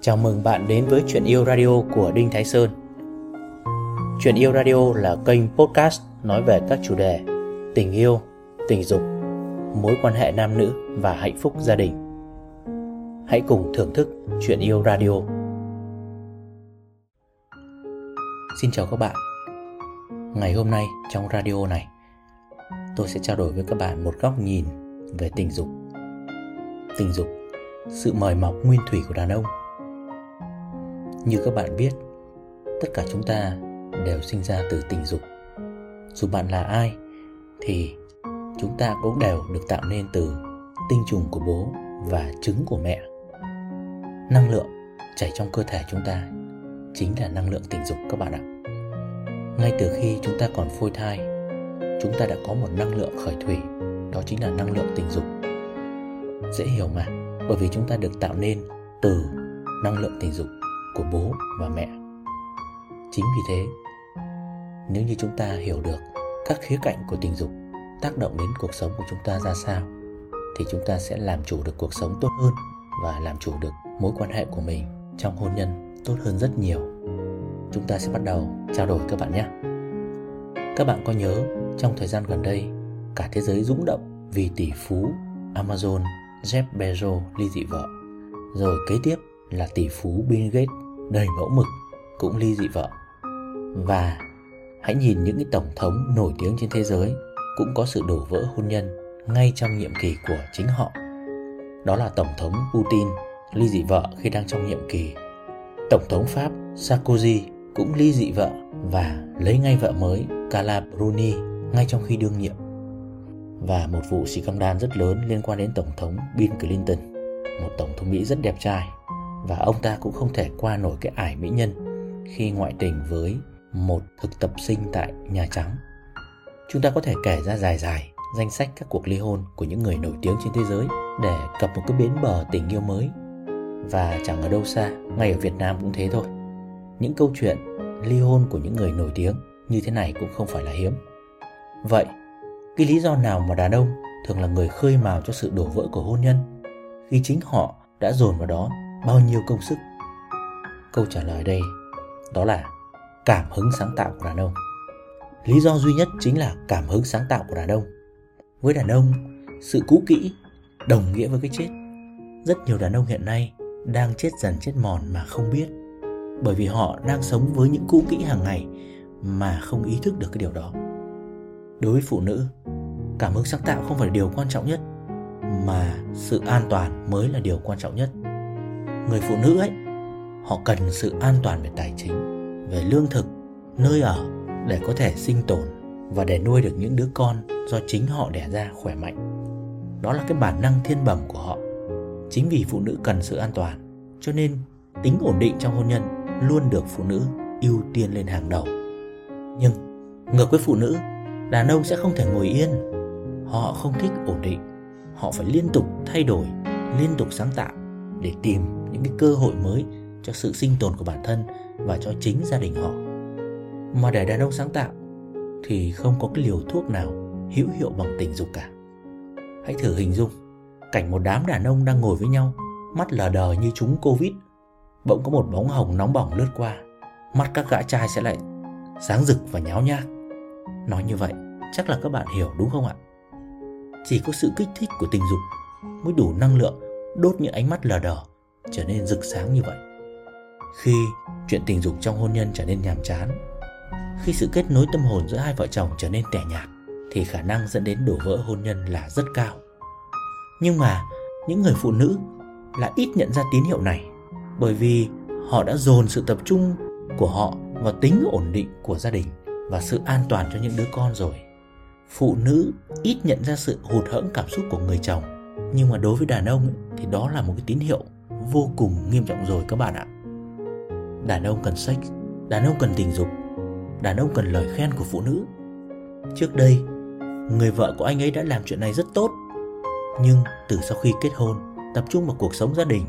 Chào mừng bạn đến với Chuyện Yêu Radio của Đinh Thái Sơn. Chuyện Yêu Radio là kênh podcast nói về các chủ đề tình yêu, tình dục, mối quan hệ nam nữ và hạnh phúc gia đình. Hãy cùng thưởng thức Chuyện Yêu Radio. Xin chào các bạn. Ngày hôm nay trong radio này Tôi sẽ trao đổi với các bạn một góc nhìn về tình dục. Tình dục, sự mời mọc nguyên thủy của đàn ông. Như các bạn biết, tất cả chúng ta đều sinh ra từ tình dục. Dù bạn là ai, thì chúng ta cũng đều được tạo nên từ tinh trùng của bố và trứng của mẹ. Năng lượng chảy trong cơ thể chúng ta chính là năng lượng tình dục các bạn ạ. Ngay từ khi chúng ta còn phôi thai, chúng ta đã có một năng lượng khởi thủy, đó chính là năng lượng tình dục. Dễ hiểu mà bởi vì chúng ta được tạo nên từ năng lượng tình dục của bố và mẹ. Chính vì thế, nếu như chúng ta hiểu được các khía cạnh của tình dục tác động đến cuộc sống của chúng ta ra sao, thì chúng ta sẽ làm chủ được cuộc sống tốt hơn và làm chủ được mối quan hệ của mình trong hôn nhân tốt hơn rất nhiều. Chúng ta sẽ bắt đầu trao đổi các bạn nhé. Các bạn có nhớ trong thời gian gần đây, cả thế giới rúng động vì tỷ phú Amazon Jeff Bezos ly dị vợ rồi kế tiếp là tỷ phú Bill Gates đầy mẫu mực cũng ly dị vợ. Và hãy nhìn những cái tổng thống nổi tiếng trên thế giới cũng có sự đổ vỡ hôn nhân ngay trong nhiệm kỳ của chính họ. Đó là Tổng thống Putin ly dị vợ khi đang trong nhiệm kỳ. Tổng thống Pháp Sarkozy cũng ly dị vợ và lấy ngay vợ mới Carla Bruni ngay trong khi đương nhiệm. Và một vụ xì căng đan rất lớn liên quan đến Tổng thống Bill Clinton, một Tổng thống Mỹ rất đẹp trai và ông ta cũng không thể qua nổi cái ải mỹ nhân khi ngoại tình với một thực tập sinh tại Nhà Trắng. Chúng ta có thể kể ra dài dài danh sách các cuộc ly hôn của những người nổi tiếng trên thế giới để cập một cái bến bờ tình yêu mới. Và chẳng ở đâu xa, ngay ở Việt Nam cũng thế thôi. Những câu chuyện ly hôn của những người nổi tiếng như thế này cũng không phải là hiếm. Vậy, cái lý do nào mà đàn ông thường là người khơi mào cho sự đổ vỡ của hôn nhân? Khi chính họ đã dồn vào đó, bao nhiêu công sức? Câu trả lời đây, đó là cảm hứng sáng tạo của đàn ông. Lý do duy nhất chính là cảm hứng sáng tạo của đàn ông. Với đàn ông, sự cũ kỹ, đồng nghĩa với cái chết. Rất nhiều đàn ông hiện nay đang chết dần chết mòn mà không biết, bởi vì họ đang sống với những cũ kỹ hàng ngày mà không ý thức được cái điều đó đối với phụ nữ. Cảm hứng sáng tạo không phải là điều quan trọng nhất, mà sự an toàn mới là điều quan trọng nhất. Người phụ nữ ấy, họ cần sự an toàn về tài chính, về lương thực, nơi ở để có thể sinh tồn và để nuôi được những đứa con do chính họ đẻ ra khỏe mạnh. Đó là cái bản năng thiên bẩm của họ. Chính vì phụ nữ cần sự an toàn, cho nên tính ổn định trong hôn nhân luôn được phụ nữ ưu tiên lên hàng đầu. Nhưng ngược với phụ nữ đàn ông sẽ không thể ngồi yên. Họ không thích ổn định. Họ phải liên tục thay đổi, liên tục sáng tạo để tìm những cái cơ hội mới cho sự sinh tồn của bản thân và cho chính gia đình họ. Mà để đàn ông sáng tạo thì không có cái liều thuốc nào hữu hiệu bằng tình dục cả. Hãy thử hình dung, cảnh một đám đàn ông đang ngồi với nhau, mắt lờ đờ như chúng covid. Bỗng có một bóng hồng nóng bỏng lướt qua, mắt các gã trai sẽ lại sáng rực và nháo nhác nói như vậy, chắc là các bạn hiểu đúng không ạ? Chỉ có sự kích thích của tình dục mới đủ năng lượng đốt những ánh mắt lờ đờ, trở nên rực sáng như vậy. Khi chuyện tình dục trong hôn nhân trở nên nhàm chán, khi sự kết nối tâm hồn giữa hai vợ chồng trở nên tẻ nhạt, thì khả năng dẫn đến đổ vỡ hôn nhân là rất cao. Nhưng mà những người phụ nữ là ít nhận ra tín hiệu này, bởi vì họ đã dồn sự tập trung của họ vào tính ổn định của gia đình và sự an toàn cho những đứa con rồi. Phụ nữ ít nhận ra sự hụt hẫng cảm xúc của người chồng. Nhưng mà đối với đàn ông thì đó là một cái tín hiệu vô cùng nghiêm trọng rồi các bạn ạ. Đàn ông cần sex đàn ông cần tình dục, đàn ông cần lời khen của phụ nữ. Trước đây, người vợ của anh ấy đã làm chuyện này rất tốt. Nhưng từ sau khi kết hôn, tập trung vào cuộc sống gia đình,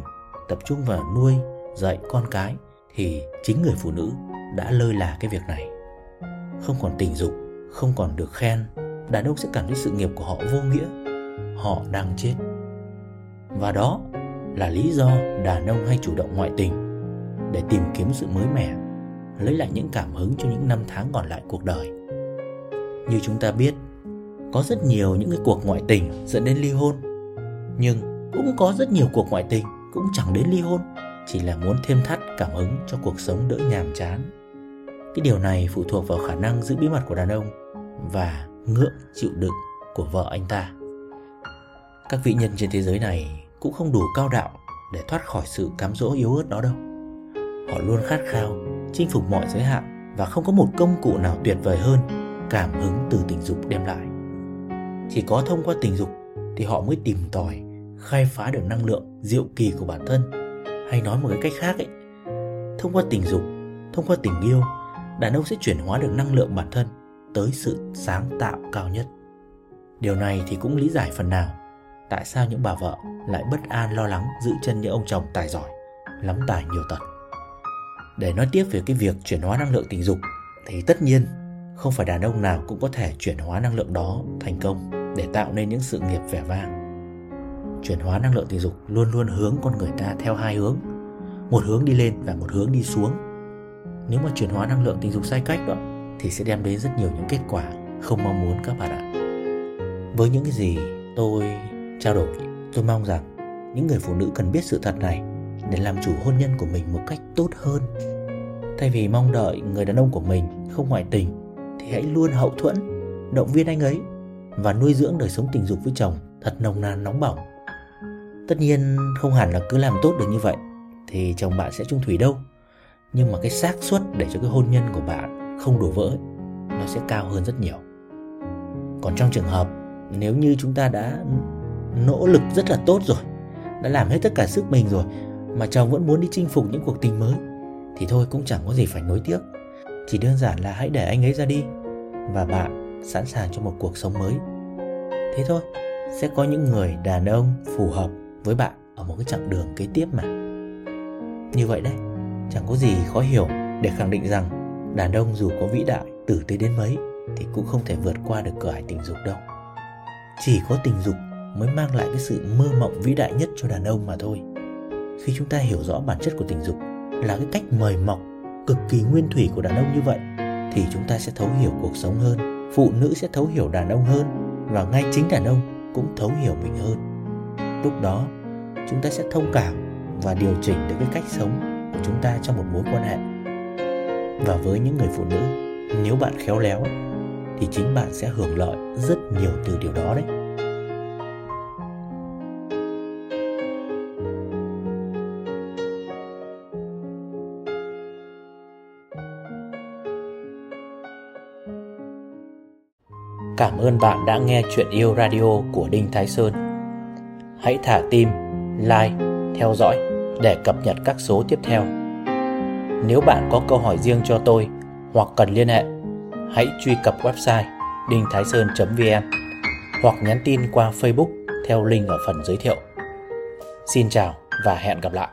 tập trung vào nuôi, dạy con cái, thì chính người phụ nữ đã lơi là cái việc này không còn tình dục không còn được khen đàn ông sẽ cảm thấy sự nghiệp của họ vô nghĩa họ đang chết và đó là lý do đàn ông hay chủ động ngoại tình để tìm kiếm sự mới mẻ, lấy lại những cảm hứng cho những năm tháng còn lại cuộc đời. Như chúng ta biết, có rất nhiều những cái cuộc ngoại tình dẫn đến ly hôn, nhưng cũng có rất nhiều cuộc ngoại tình cũng chẳng đến ly hôn, chỉ là muốn thêm thắt cảm hứng cho cuộc sống đỡ nhàm chán. Cái điều này phụ thuộc vào khả năng giữ bí mật của đàn ông và ngưỡng chịu đựng của vợ anh ta. Các vị nhân trên thế giới này cũng không đủ cao đạo để thoát khỏi sự cám dỗ yếu ớt đó đâu. Họ luôn khát khao chinh phục mọi giới hạn và không có một công cụ nào tuyệt vời hơn cảm hứng từ tình dục đem lại. Chỉ có thông qua tình dục thì họ mới tìm tòi, khai phá được năng lượng diệu kỳ của bản thân. Hay nói một cái cách khác ấy, thông qua tình dục, thông qua tình yêu, đàn ông sẽ chuyển hóa được năng lượng bản thân tới sự sáng tạo cao nhất. Điều này thì cũng lý giải phần nào tại sao những bà vợ lại bất an lo lắng giữ chân những ông chồng tài giỏi, lắm tài nhiều tật. Để nói tiếp về cái việc chuyển hóa năng lượng tình dục thì tất nhiên không phải đàn ông nào cũng có thể chuyển hóa năng lượng đó thành công để tạo nên những sự nghiệp vẻ vang. Chuyển hóa năng lượng tình dục luôn luôn hướng con người ta theo hai hướng, một hướng đi lên và một hướng đi xuống. Nếu mà chuyển hóa năng lượng tình dục sai cách đó thì sẽ đem đến rất nhiều những kết quả không mong muốn các bạn ạ. Với những cái gì tôi trao đổi, tôi mong rằng những người phụ nữ cần biết sự thật này để làm chủ hôn nhân của mình một cách tốt hơn. Thay vì mong đợi người đàn ông của mình không ngoại tình thì hãy luôn hậu thuẫn, động viên anh ấy và nuôi dưỡng đời sống tình dục với chồng thật nồng nàn nóng bỏng. Tất nhiên không hẳn là cứ làm tốt được như vậy thì chồng bạn sẽ trung thủy đâu. Nhưng mà cái xác suất để cho cái hôn nhân của bạn không đổ vỡ, nó sẽ cao hơn rất nhiều. Còn trong trường hợp nếu như chúng ta đã nỗ lực rất là tốt rồi, đã làm hết tất cả sức mình rồi, mà chồng vẫn muốn đi chinh phục những cuộc tình mới, thì thôi cũng chẳng có gì phải nối tiếc. Chỉ đơn giản là hãy để anh ấy ra đi và bạn sẵn sàng cho một cuộc sống mới. Thế thôi, sẽ có những người đàn ông phù hợp với bạn ở một cái chặng đường kế tiếp mà. Như vậy đấy chẳng có gì khó hiểu để khẳng định rằng đàn ông dù có vĩ đại tử tế đến mấy thì cũng không thể vượt qua được cửa ải tình dục đâu. Chỉ có tình dục mới mang lại cái sự mơ mộng vĩ đại nhất cho đàn ông mà thôi. Khi chúng ta hiểu rõ bản chất của tình dục là cái cách mời mọc, cực kỳ nguyên thủy của đàn ông như vậy, thì chúng ta sẽ thấu hiểu cuộc sống hơn, phụ nữ sẽ thấu hiểu đàn ông hơn và ngay chính đàn ông cũng thấu hiểu mình hơn. Lúc đó, chúng ta sẽ thông cảm và điều chỉnh được cái cách sống chúng ta trong một mối quan hệ. Và với những người phụ nữ nếu bạn khéo léo thì chính bạn sẽ hưởng lợi rất nhiều từ điều đó đấy. Cảm ơn bạn đã nghe chuyện yêu radio của Đinh Thái Sơn. Hãy thả tim, like, theo dõi để cập nhật các số tiếp theo. Nếu bạn có câu hỏi riêng cho tôi hoặc cần liên hệ, hãy truy cập website đinhthaisơn.vn hoặc nhắn tin qua Facebook theo link ở phần giới thiệu. Xin chào và hẹn gặp lại.